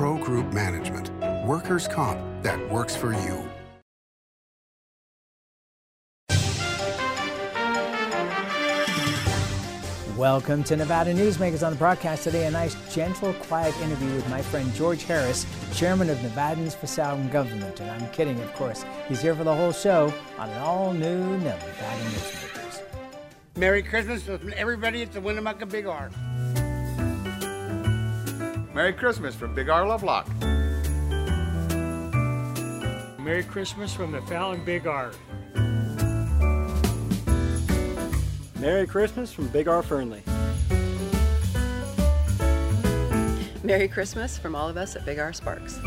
Pro Group Management. Workers' comp that works for you. Welcome to Nevada Newsmakers on the broadcast today. A nice, gentle, quiet interview with my friend George Harris, chairman of Nevadans for Sound Government. And I'm kidding, of course. He's here for the whole show on an all new Nevada Newsmakers. Merry Christmas from everybody at the Winnemucca Big R. Merry Christmas from Big R Lovelock. Merry Christmas from the Fallon Big R. Merry Christmas from Big R Fernley. Merry Christmas from all of us at Big R Sparks.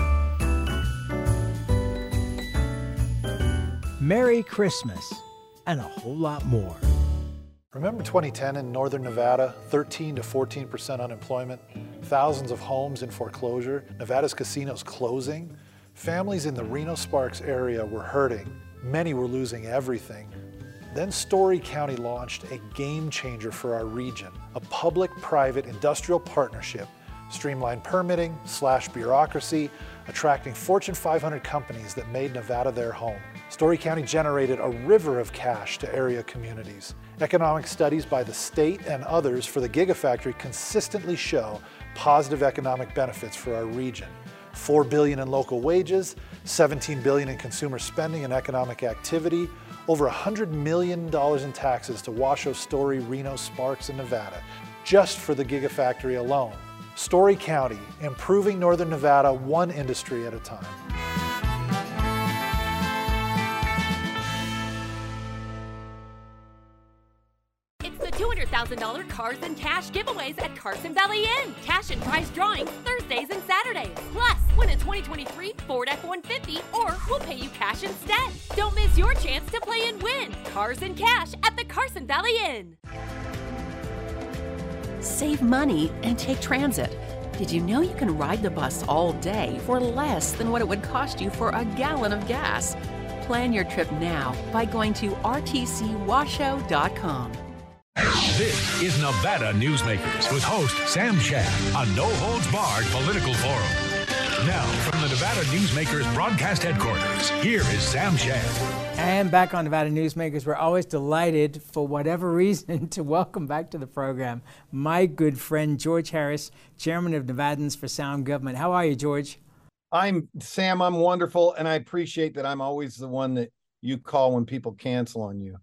Merry Christmas and a whole lot more. Remember 2010 in northern Nevada, 13 to 14 percent unemployment, thousands of homes in foreclosure, Nevada's casinos closing? Families in the Reno Sparks area were hurting. Many were losing everything. Then Storey County launched a game changer for our region, a public-private industrial partnership, streamlined permitting, slash bureaucracy, attracting Fortune 500 companies that made Nevada their home. Storey County generated a river of cash to area communities. Economic studies by the state and others for the Gigafactory consistently show positive economic benefits for our region. 4 billion in local wages, 17 billion in consumer spending and economic activity, over $100 million in taxes to Washoe, Storey, Reno, Sparks, and Nevada, just for the Gigafactory alone. Storey County, improving Northern Nevada one industry at a time. $1,000 Cars and Cash giveaways at Carson Valley Inn. Cash and prize drawings Thursdays and Saturdays. Plus, win a 2023 Ford F-150 or we'll pay you cash instead. Don't miss your chance to play and win. Cars and Cash at the Carson Valley Inn. Save money and take transit. Did you know you can ride the bus all day for less than what it would cost you for a gallon of gas? Plan your trip now by going to rtcwashoe.com. This is Nevada Newsmakers with host Sam Shad, a no holds barred political forum. Now, from the Nevada Newsmakers broadcast headquarters, here is Sam Shad. And back on Nevada Newsmakers, we're always delighted, for whatever reason, to welcome back to the program my good friend George Harris, chairman of Nevadans for Sound Government. How are you, George? I'm Sam. I'm wonderful, and I appreciate that I'm always the one that you call when people cancel on you.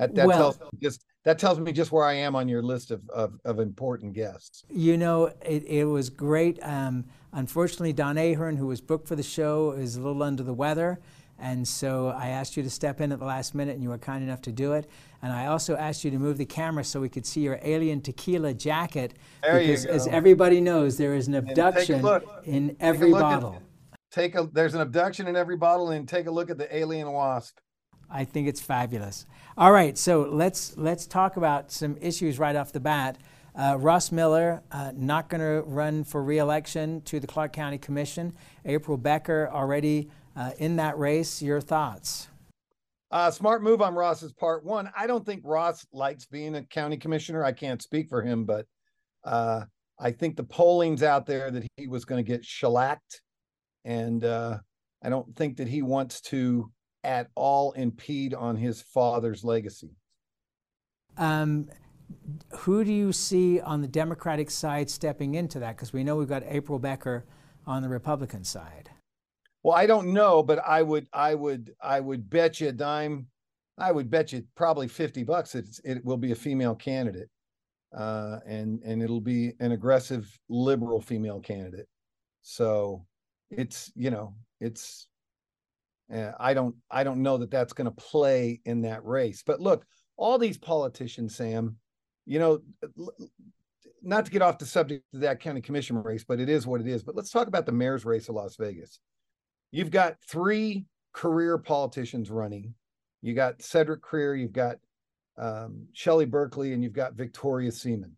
That that Well- tells me just that tells me just where I am on your list of of, of important guests. You know, it, it was great. Um, unfortunately, Don Ahern, who was booked for the show, is a little under the weather. And so I asked you to step in at the last minute, and you were kind enough to do it. And I also asked you to move the camera so we could see your alien tequila jacket. There you because, as everybody knows, there is an abduction look. in every look at- bottle. Take a there's an abduction in every bottle, and take a look at the alien wasp. I think it's fabulous. All right, so let's let's talk about some issues right off the bat. Uh, Ross Miller uh, not going to run for re-election to the Clark County Commission. April Becker already uh, in that race. Your thoughts? Uh, smart move on Ross's part. One, I don't think Ross likes being a county commissioner. I can't speak for him, but uh, I think the polling's out there that he was going to get shellacked, and uh, I don't think that he wants to at all impede on his father's legacy. Um, who do you see on the Democratic side stepping into that? Because we know we've got April Becker on the Republican side. Well, I don't know, but I would, I would, I would bet you a dime. I would bet you probably fifty bucks. It's, it will be a female candidate, uh, and and it'll be an aggressive liberal female candidate. So, it's you know, it's. Uh, I don't, I don't know that that's going to play in that race. But look, all these politicians, Sam, you know, not to get off the subject of that county commission race, but it is what it is. But let's talk about the mayor's race of Las Vegas. You've got three career politicians running. You got Cedric Crear, you've got um, Shelley Berkley, and you've got Victoria Seaman.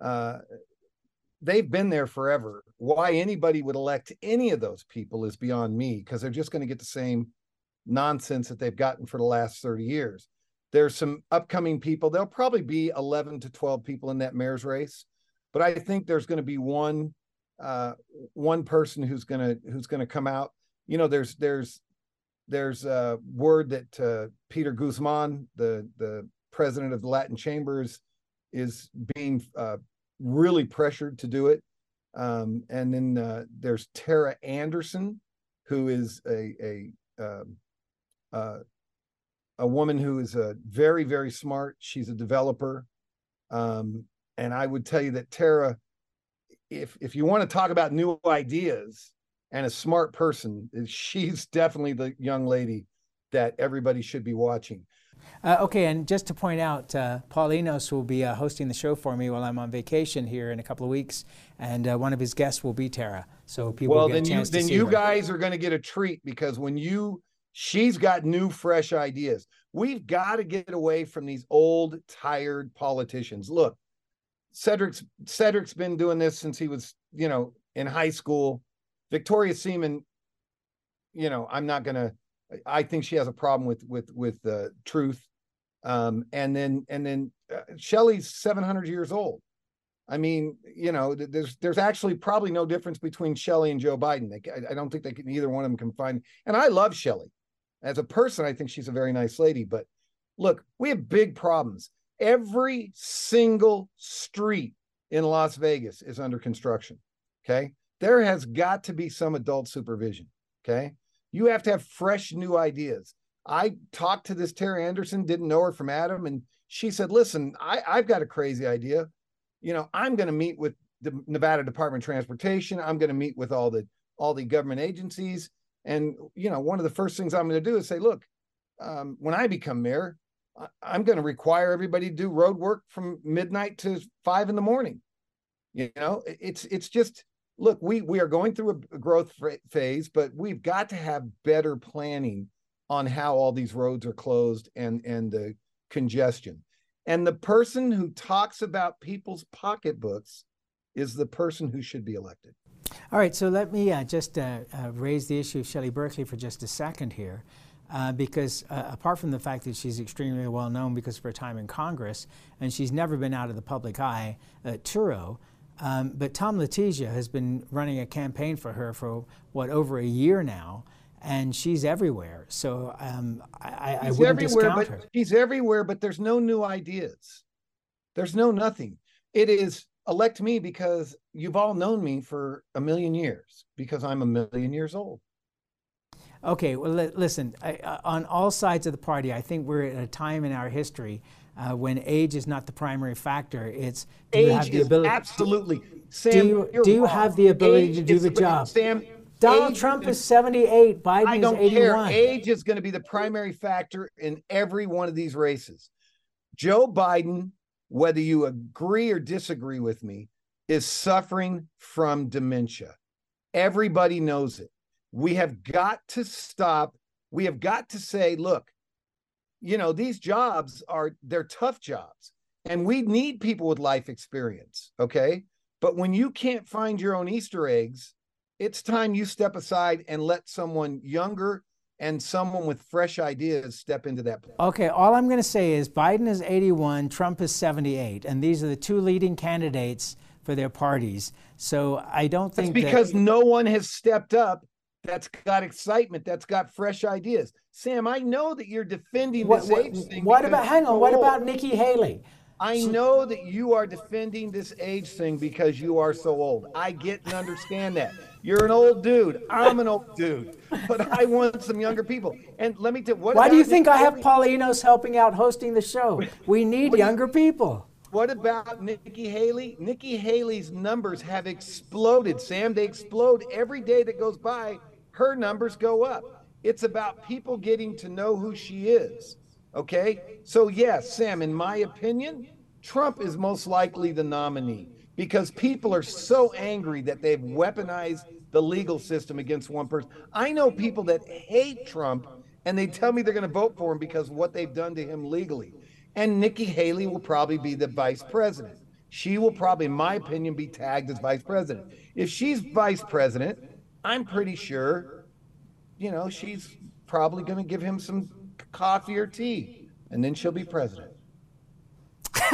Uh, they've been there forever. Why anybody would elect any of those people is beyond me because they're just going to get the same nonsense that they've gotten for the last 30 years. There's some upcoming people. There'll probably be 11 to 12 people in that mayor's race, but I think there's going to be one uh, one person who's gonna who's gonna come out. You know, there's there's there's a word that uh, Peter Guzman, the the president of the Latin Chambers, is being uh, really pressured to do it. Um, and then uh, there's Tara Anderson, who is a a um, uh, a woman who is a very very smart. She's a developer, um, and I would tell you that Tara, if if you want to talk about new ideas and a smart person, she's definitely the young lady that everybody should be watching. Uh, okay, and just to point out, uh, Paul Enos will be uh, hosting the show for me while I'm on vacation here in a couple of weeks, and uh, one of his guests will be Tara. So people well, then a chance you then you her. guys are going to get a treat because when you she's got new fresh ideas. We've got to get away from these old tired politicians. Look, Cedric's Cedric's been doing this since he was you know in high school. Victoria Seaman, you know, I'm not going to. I think she has a problem with with with uh, truth um, and then and then uh, Shelley's 700 years old. I mean, you know, th- there's there's actually probably no difference between Shelley and Joe Biden. They, I, I don't think they can either one of them can find. And I love Shelley as a person. I think she's a very nice lady. But look, we have big problems. Every single street in Las Vegas is under construction. Okay, there has got to be some adult supervision. Okay, you have to have fresh new ideas. I talked to this Tara Anderson, didn't know her from Adam, and she said, "Listen, I, I've got a crazy idea. You know, I'm going to meet with the Nevada Department of Transportation. I'm going to meet with all the all the government agencies, and you know, one of the first things I'm going to do is say, look, um, when I become mayor, I'm going to require everybody to do road work from midnight to five in the morning. You know, it's it's just look, we we are going through a growth phase, but we've got to have better planning on how all these roads are closed and and the congestion. And the person who talks about people's pocketbooks is the person who should be elected. All right, so let me uh, just uh, uh, raise the issue of Shelley Berkley for just a second here. Uh, because uh, apart from the fact that she's extremely well known because of her time in Congress, and she's never been out of the public eye at Turo, um, but Tom Letizia has been running a campaign for her for what over a year now, and she's everywhere. So um, I, I wouldn't discount but her. she's everywhere, but there's no new ideas. There's no nothing. It is elect me because you've all known me for a million years because I'm a million years old. Okay, well, li- listen, I, uh, on all sides of the party, I think we're at a time in our history uh, when age is not the primary factor. It's do you Age have the ability? absolutely. do Sam, you, you're do you have the ability Age to do the job? Sam, Donald Trump is- is 78, Biden I don't is 81. care. Age is going to be the primary factor in every one of these races. Joe Biden, whether you agree or disagree with me, is suffering from dementia. Everybody knows it. We have got to stop. We have got to say, look, you know, these jobs are they're tough jobs and we need people with life experience, okay? But when you can't find your own Easter eggs, it's time you step aside and let someone younger and someone with fresh ideas step into that place. Okay, all I'm going to say is Biden is 81, Trump is 78, and these are the two leading candidates for their parties. So I don't It's think because that, no one has stepped up that's got excitement, that's got fresh ideas. Sam, I know that you're defending what, this what, age thing. what about hang on, what oh. about Nikki Haley? I know that you are defending this age thing because you are so old. I get and understand that. You're an old dude. I'm an old dude. But I want some younger people. And let me tell you what Why do you think Nikki I have Haley? Paul Enos helping out hosting the show? We need do you- younger people. What about Nikki Haley? Nikki Haley's numbers have exploded, Sam. They explode every day that goes by. Her numbers go up. It's about people getting to know who she is. Okay? So, yes, Sam, in my opinion, Trump is most likely the nominee because people are so angry that they've weaponized the legal system against one person. I know people that hate Trump and they tell me they're going to vote for him because of what they've done to him legally. And Nikki Haley will probably be the vice president. She will probably, in my opinion, be tagged as vice president. If she's vice president, I'm pretty sure, you know, she's probably going to give him some coffee or tea, and then she'll be president.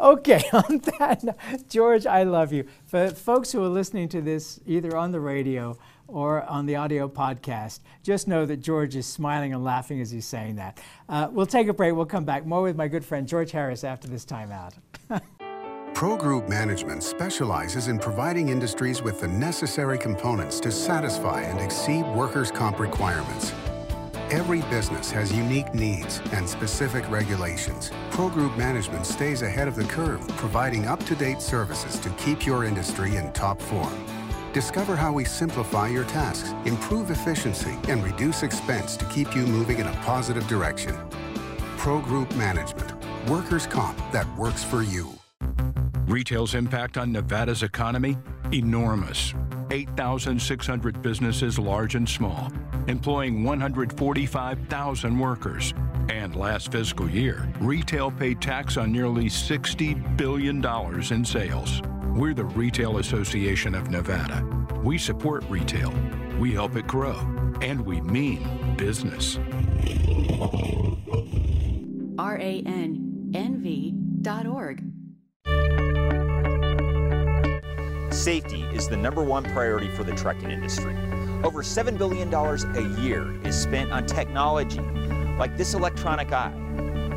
okay, on that, George, I love you. For folks who are listening to this either on the radio or on the audio podcast, just know that George is smiling and laughing as he's saying that. Uh, we'll take a break. We'll come back more with my good friend George Harris after this timeout. Pro Group Management specializes in providing industries with the necessary components to satisfy and exceed workers' comp requirements. Every business has unique needs and specific regulations. Pro Group Management stays ahead of the curve, providing up to date services to keep your industry in top form. Discover how we simplify your tasks, improve efficiency, and reduce expense to keep you moving in a positive direction. Pro Group Management, workers' comp that works for you. Retail's impact on Nevada's economy? Enormous. 8,600 businesses, large and small, employing 145,000 workers. And last fiscal year, retail paid tax on nearly $60 billion in sales. We're the Retail Association of Nevada. We support retail, we help it grow, and we mean business. RANNV.org. Safety is the number one priority for the trucking industry. Over $7 billion a year is spent on technology like this electronic eye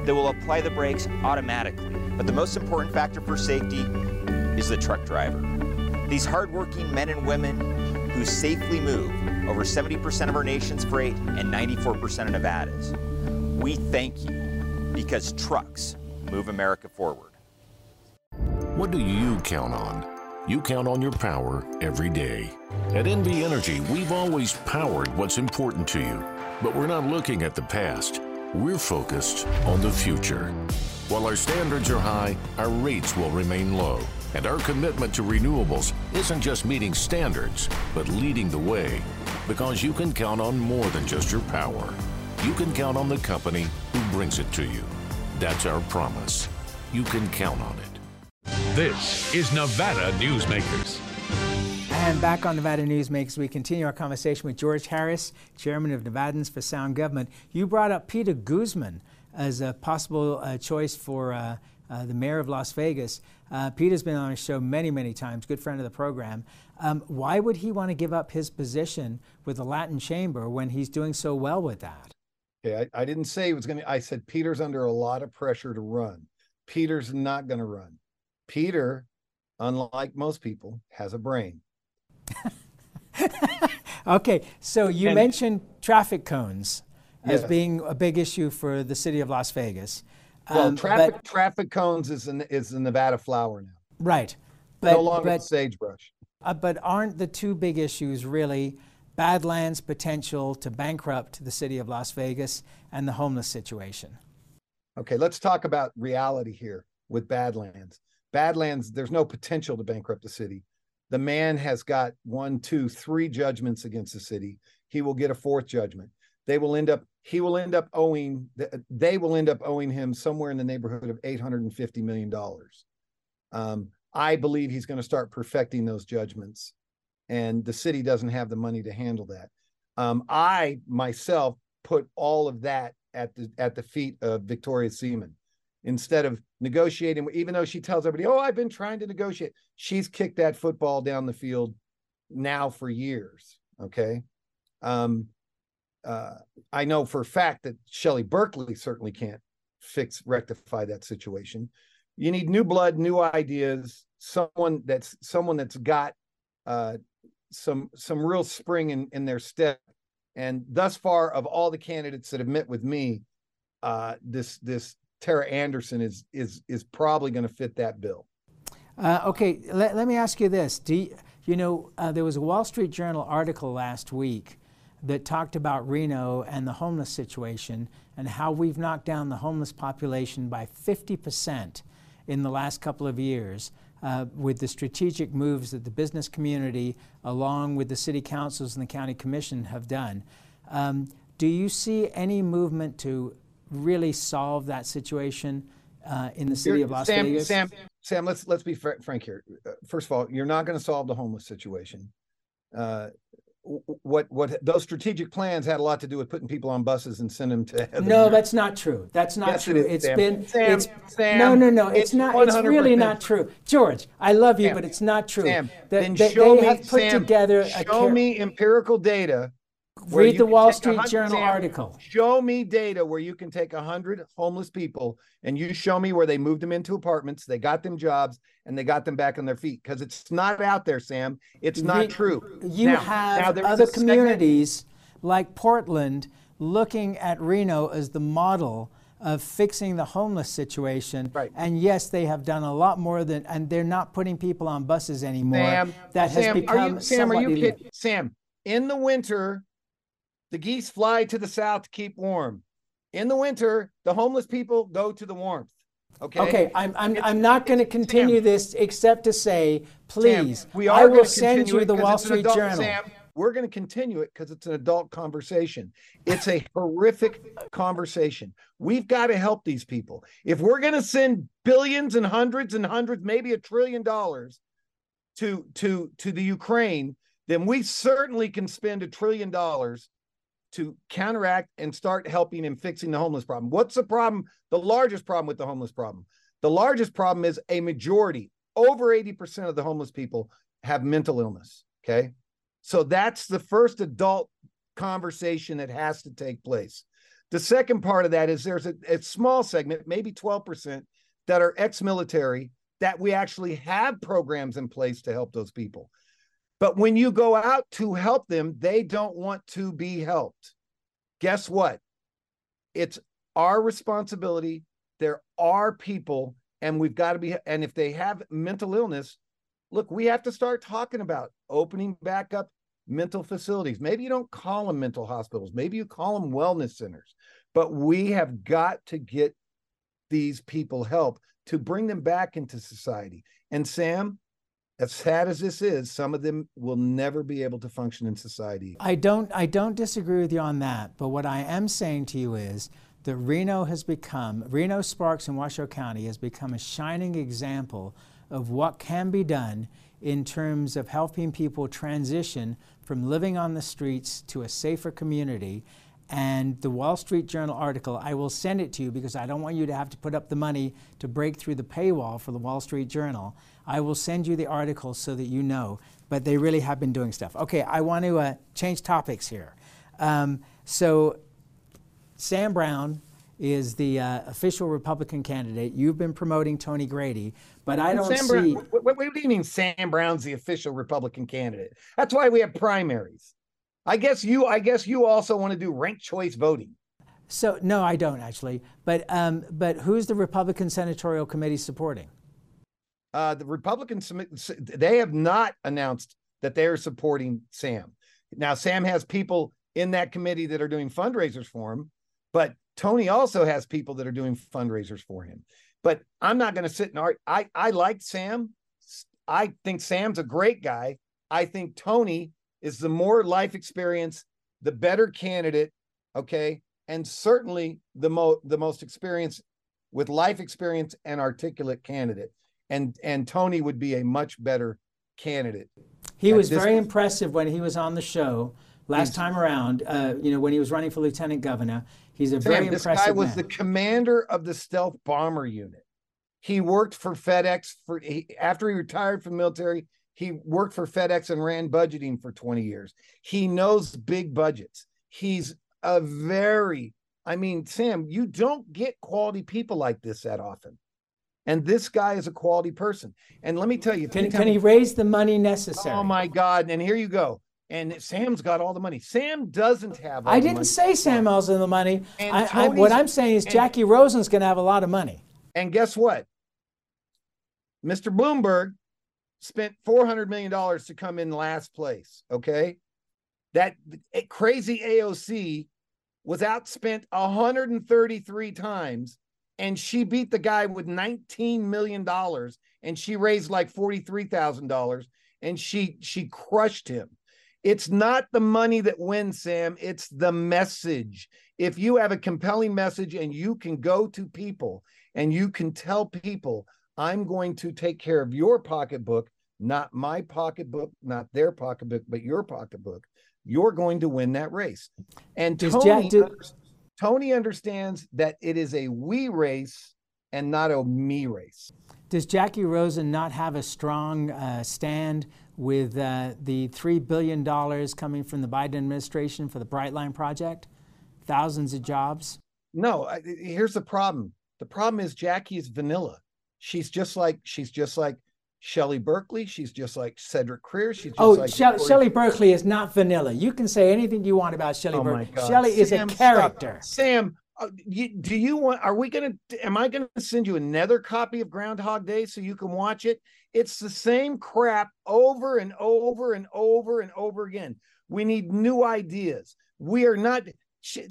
that will apply the brakes automatically. But the most important factor for safety is the truck driver. These hardworking men and women who safely move over 70% of our nation's freight and 94% of Nevada's. We thank you because trucks move America forward. What do you count on? You count on your power every day. At NV Energy, we've always powered what's important to you, but we're not looking at the past. We're focused on the future. While our standards are high, our rates will remain low. And our commitment to renewables isn't just meeting standards, but leading the way. Because you can count on more than just your power. You can count on the company who brings it to you. That's our promise. You can count on it. This is Nevada Newsmakers. And back on Nevada Newsmakers, we continue our conversation with George Harris, chairman of Nevadans for Sound Government. You brought up Peter Guzman as a possible uh, choice for uh, uh, the mayor of Las Vegas. Uh, Peter's been on our show many, many times, good friend of the program. Um, why would he want to give up his position with the Latin Chamber when he's doing so well with that? Okay, I, I didn't say he was going to, I said Peter's under a lot of pressure to run. Peter's not going to run. Peter, unlike most people, has a brain. okay, so you and, mentioned traffic cones as being a big issue for the city of Las Vegas. Well, um, traffic but, traffic cones is an, is the Nevada flower now. Right, but no longer but, sagebrush. Uh, but aren't the two big issues really Badlands' potential to bankrupt the city of Las Vegas and the homeless situation? Okay, let's talk about reality here with Badlands. Badlands, there's no potential to bankrupt the city. The man has got one, two, three judgments against the city. He will get a fourth judgment. They will end up, he will end up owing, they will end up owing him somewhere in the neighborhood of $850 million. Um, I believe he's going to start perfecting those judgments, and the city doesn't have the money to handle that. Um, I myself put all of that at the at the feet of Victoria Seaman instead of negotiating, even though she tells everybody, Oh, I've been trying to negotiate. She's kicked that football down the field now for years. Okay. Um, uh, I know for a fact that Shelley Berkley certainly can't fix, rectify that situation. You need new blood, new ideas, someone that's someone that's got uh, some some real spring in, in their step. And thus far, of all the candidates that have met with me, uh, this this Tara Anderson is is is probably going to fit that bill. Uh, okay, let, let me ask you this: Do you, you know uh, there was a Wall Street Journal article last week that talked about Reno and the homeless situation and how we've knocked down the homeless population by 50 percent in the last couple of years. Uh, with the strategic moves that the business community, along with the city councils and the county commission, have done. Um, do you see any movement to really solve that situation uh, in the city you're, of Las Sam, Vegas? Sam, Sam, let's let's be fr- frank here. Uh, first of all, you're not going to solve the homeless situation. Uh, what what those strategic plans had a lot to do with putting people on buses and sending them to no that's not true that's not yes, true it has Sam. been Sam, it's Sam, no no no it's, it's not it's really not true george i love you Sam, but it's not true Sam, That- then they, show they me, have put Sam, together a show car- me empirical data read the wall street journal article Show me data where you can take a hundred homeless people and you show me where they moved them into apartments, they got them jobs, and they got them back on their feet. Because it's not out there, Sam. It's not Re- true. You Now- have now other communities like Portland looking at Reno as the model of fixing the homeless situation. Right. And yes, they have done a lot more than, and they're not putting people on buses anymore. Sam, that has Sam, become are you, Sam, are you kidding? Sam, in the winter, the geese fly to the south to keep warm. In the winter, the homeless people go to the warmth. Okay. Okay, I'm, I'm, I'm not going to continue this except to say, please, Sam, we I will send you the Wall Street adult- Journal. Sam, we're going to continue it because it's an adult conversation. It's a horrific conversation. We've got to help these people. If we're going to send billions and hundreds and hundreds, maybe a trillion dollars to to to the Ukraine, then we certainly can spend a trillion dollars to counteract and start helping and fixing the homeless problem. What's the problem? The largest problem with the homeless problem. The largest problem is a majority, over 80% of the homeless people have mental illness. Okay. So that's the first adult conversation that has to take place. The second part of that is there's a, a small segment, maybe 12%, that are ex military that we actually have programs in place to help those people. But when you go out to help them, they don't want to be helped. Guess what? It's our responsibility. There are people, and we've got to be, and if they have mental illness, look, we have to start talking about opening back up mental facilities. Maybe you don't call them mental hospitals, maybe you call them wellness centers, but we have got to get these people help to bring them back into society. And Sam, as sad as this is, some of them will never be able to function in society. I don't I don't disagree with you on that, but what I am saying to you is that Reno has become Reno Sparks in Washoe County has become a shining example of what can be done in terms of helping people transition from living on the streets to a safer community. And the Wall Street Journal article, I will send it to you because I don't want you to have to put up the money to break through the paywall for the Wall Street Journal. I will send you the articles so that you know. But they really have been doing stuff. Okay, I want to uh, change topics here. Um, so, Sam Brown is the uh, official Republican candidate. You've been promoting Tony Grady, but I don't Sam see. Brown, what, what, what do you mean Sam Brown's the official Republican candidate? That's why we have primaries. I guess you I guess you also want to do ranked choice voting. So no, I don't actually. But um, but who's the Republican Senatorial Committee supporting? Uh, the Republicans they have not announced that they are supporting Sam. Now Sam has people in that committee that are doing fundraisers for him, but Tony also has people that are doing fundraisers for him. But I'm not going to sit and argue. I I like Sam. I think Sam's a great guy. I think Tony is the more life experience, the better candidate. Okay, and certainly the mo the most experience with life experience and articulate candidate. And and Tony would be a much better candidate. He was this- very impressive when he was on the show last He's- time around. Uh, you know, when he was running for lieutenant governor, he's a very Sam, this impressive guy was man. the commander of the stealth bomber unit. He worked for FedEx for he, after he retired from the military. He worked for FedEx and ran budgeting for 20 years. He knows big budgets. He's a very, I mean, Sam, you don't get quality people like this that often. And this guy is a quality person. And let me tell you, Can, can he raise the money necessary? Oh my God! And here you go. And Sam's got all the money. Sam doesn't have. All I didn't say Sam has in the money. I, I, what I'm saying is and- Jackie Rosen's going to have a lot of money. And guess what? Mr. Bloomberg spent $400 million to come in last place. Okay. That eh, crazy AOC was outspent 133 times, and she beat the guy with $19 million, and she raised like $43,000, and she she crushed him. It's not the money that wins, Sam. It's the message. If you have a compelling message and you can go to people and you can tell people, I'm going to take care of your pocketbook not my pocketbook, not their pocketbook, but your pocketbook, you're going to win that race. And Tony, Jack do- Tony understands that it is a we race and not a me race. Does Jackie Rosen not have a strong uh, stand with uh, the $3 billion coming from the Biden administration for the Brightline project? Thousands of jobs? No, I, here's the problem. The problem is Jackie is vanilla. She's just like she's just like Shelley Berkley. She's just like Cedric Crear. She's just Oh, like Shell- Victoria- Shelley Berkley is not vanilla. You can say anything you want about Shelley Oh Berkley. God. Shelley is a stop. character. Sam, uh, you, do you want? Are we gonna? Am I gonna send you another copy of Groundhog Day so you can watch it? It's the same crap over and over and over and over again. We need new ideas. We are not. She,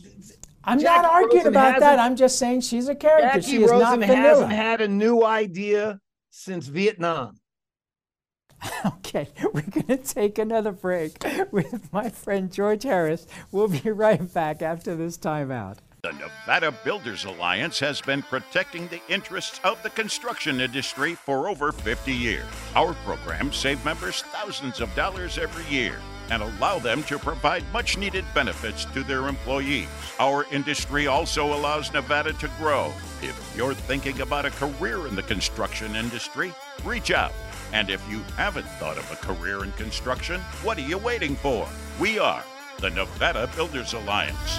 I'm Jackie not arguing Rosen about that. I'm just saying she's a character. Jackie she is Rosen not hasn't had a new idea since Vietnam. Okay, we're going to take another break with my friend George Harris. We'll be right back after this timeout. The Nevada Builders Alliance has been protecting the interests of the construction industry for over 50 years. Our programs save members thousands of dollars every year and allow them to provide much needed benefits to their employees. Our industry also allows Nevada to grow. If you're thinking about a career in the construction industry, reach out. And if you haven't thought of a career in construction, what are you waiting for? We are the Nevada Builders Alliance.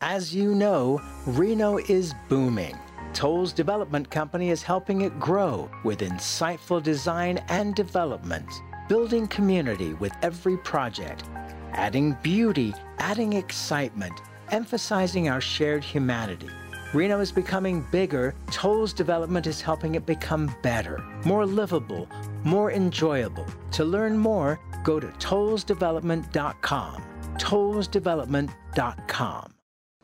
As you know, Reno is booming. Tolles Development Company is helping it grow with insightful design and development, building community with every project, adding beauty, adding excitement, emphasizing our shared humanity. Reno is becoming bigger. Tolles development is helping it become better, more livable, more enjoyable. To learn more, go to tollesdevelopment.com. Tollesdevelopment.com.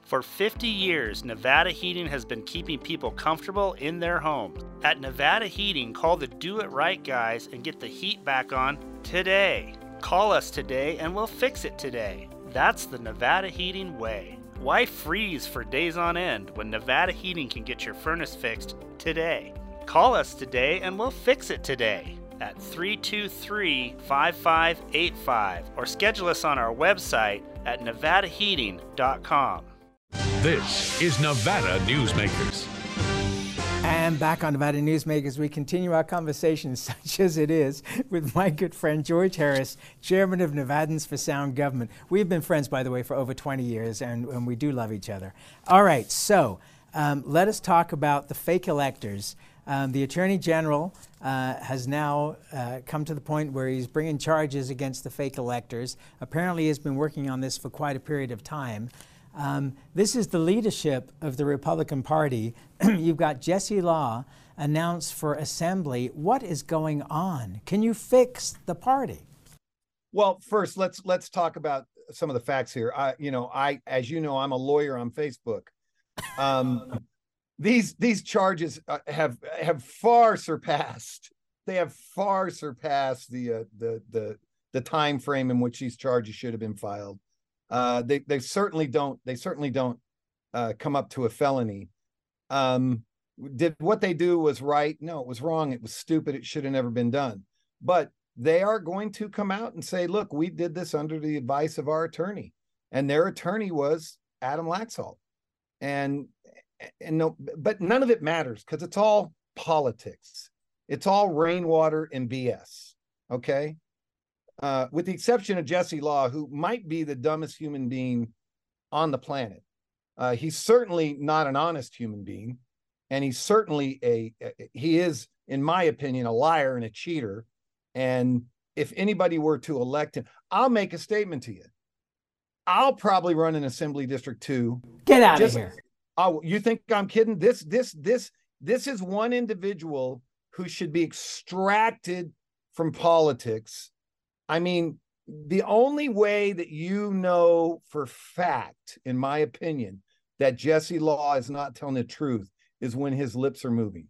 For 50 years, Nevada Heating has been keeping people comfortable in their homes. At Nevada Heating, call the Do It Right guys and get the heat back on today. Call us today and we'll fix it today. That's the Nevada Heating way. Why freeze for days on end when Nevada Heating can get your furnace fixed today? Call us today and we'll fix it today at 323 5585 or schedule us on our website at nevadaheating.com. This is Nevada Newsmakers. And back on Nevada Newsmakers, we continue our conversation, such as it is, with my good friend George Harris, chairman of Nevadans for Sound Government. We've been friends, by the way, for over 20 years, and, and we do love each other. All right, so um, let us talk about the fake electors. Um, the Attorney General uh, has now uh, come to the point where he's bringing charges against the fake electors. Apparently, he's been working on this for quite a period of time. Um, this is the leadership of the Republican Party. You've got Jesse Law announced for assembly. What is going on? Can you fix the party? Well, first let's let's talk about some of the facts here. I, you know, I, as you know, I'm a lawyer on Facebook. Um, these these charges uh, have have far surpassed. They have far surpassed the uh, the the the time frame in which these charges should have been filed. Uh, they they certainly don't they certainly don't uh, come up to a felony. Um, did what they do was right? No, it was wrong. It was stupid. It should have never been done. But they are going to come out and say, "Look, we did this under the advice of our attorney," and their attorney was Adam Laxalt. And and no, but none of it matters because it's all politics. It's all rainwater and BS. Okay uh, with the exception of Jesse Law, who might be the dumbest human being on the planet. Uh, he's certainly not an honest human being, and he's certainly a he is, in my opinion, a liar and a cheater. And if anybody were to elect him, I'll make a statement to you. I'll probably run in Assembly District Two. Get out of here. Oh, you think I'm kidding? This this this this is one individual who should be extracted from politics I mean, the only way that you know for fact, in my opinion, that Jesse Law is not telling the truth is when his lips are moving.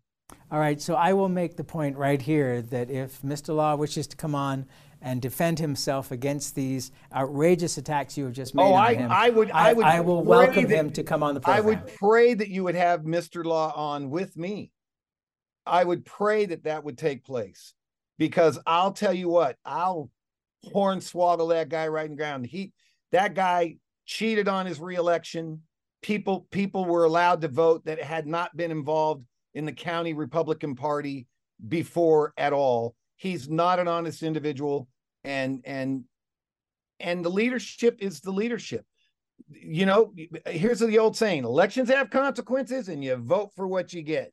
All right, so I will make the point right here that if Mr. Law wishes to come on and defend himself against these outrageous attacks you have just made oh, on I, him, I would, I, would, I will welcome that- him to come on the program. I would pray that you would have Mr. Law on with me. I would pray that that would take place because I'll tell you what, I'll hornswoggle that guy right in ground. He that guy cheated on his reelection. People people were allowed to vote that had not been involved in the county Republican Party before at all. He's not an honest individual and and and the leadership is the leadership. You know, here's the old saying, elections have consequences and you vote for what you get.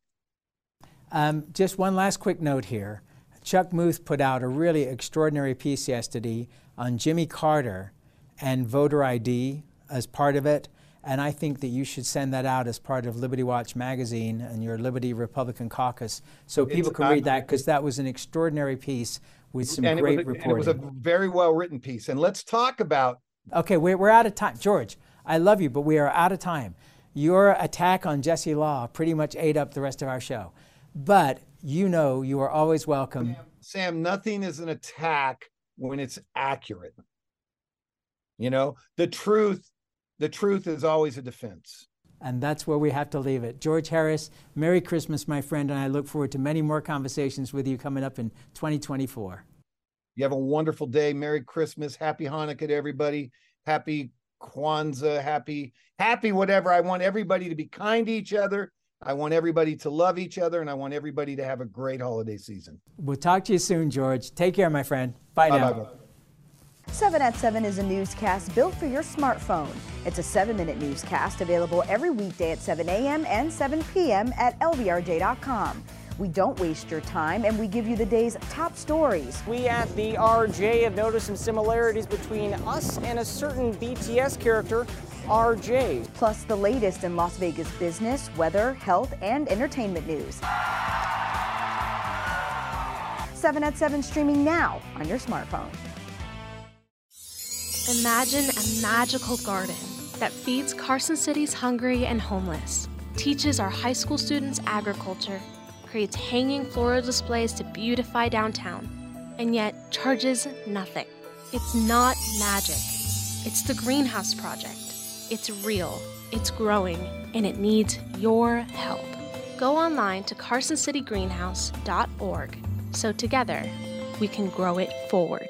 Um, just one last quick note here. Chuck Muth put out a really extraordinary piece yesterday on Jimmy Carter and voter ID as part of it. And I think that you should send that out as part of Liberty Watch magazine and your Liberty Republican caucus so people can read that because that was an extraordinary piece with some great it a, reporting. it was a very well written piece. And let's talk about. Okay, we're, we're out of time. George, I love you, but we are out of time. Your attack on Jesse Law pretty much ate up the rest of our show. But you know you are always welcome. Sam, Sam, nothing is an attack when it's accurate. You know, the truth, the truth is always a defense. And that's where we have to leave it. George Harris, Merry Christmas, my friend, and I look forward to many more conversations with you coming up in 2024. You have a wonderful day. Merry Christmas. Happy Hanukkah to everybody. Happy Kwanzaa. Happy, happy whatever. I want everybody to be kind to each other. I want everybody to love each other, and I want everybody to have a great holiday season. We'll talk to you soon, George. Take care, my friend. Bye, Bye now. bye. 7 at 7 is a newscast built for your smartphone. It's a seven minute newscast available every weekday at 7 a.m. and 7 p.m. at LVRJ.com. We don't waste your time and we give you the day's top stories. We at the RJ have noticed some similarities between us and a certain BTS character, RJ. Plus, the latest in Las Vegas business, weather, health, and entertainment news. 7 at 7 streaming now on your smartphone. Imagine a magical garden that feeds Carson City's hungry and homeless, teaches our high school students agriculture, creates hanging floral displays to beautify downtown, and yet charges nothing. It's not magic. It's the Greenhouse Project. It's real, it's growing, and it needs your help. Go online to carsoncitygreenhouse.org so together we can grow it forward.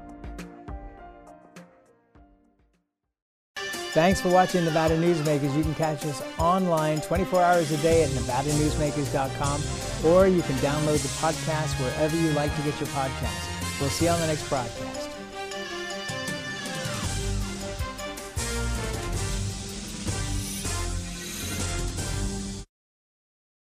Thanks for watching Nevada Newsmakers. You can catch us online 24 hours a day at nevadanewsmakers.com or you can download the podcast wherever you like to get your podcast. We'll see you on the next broadcast.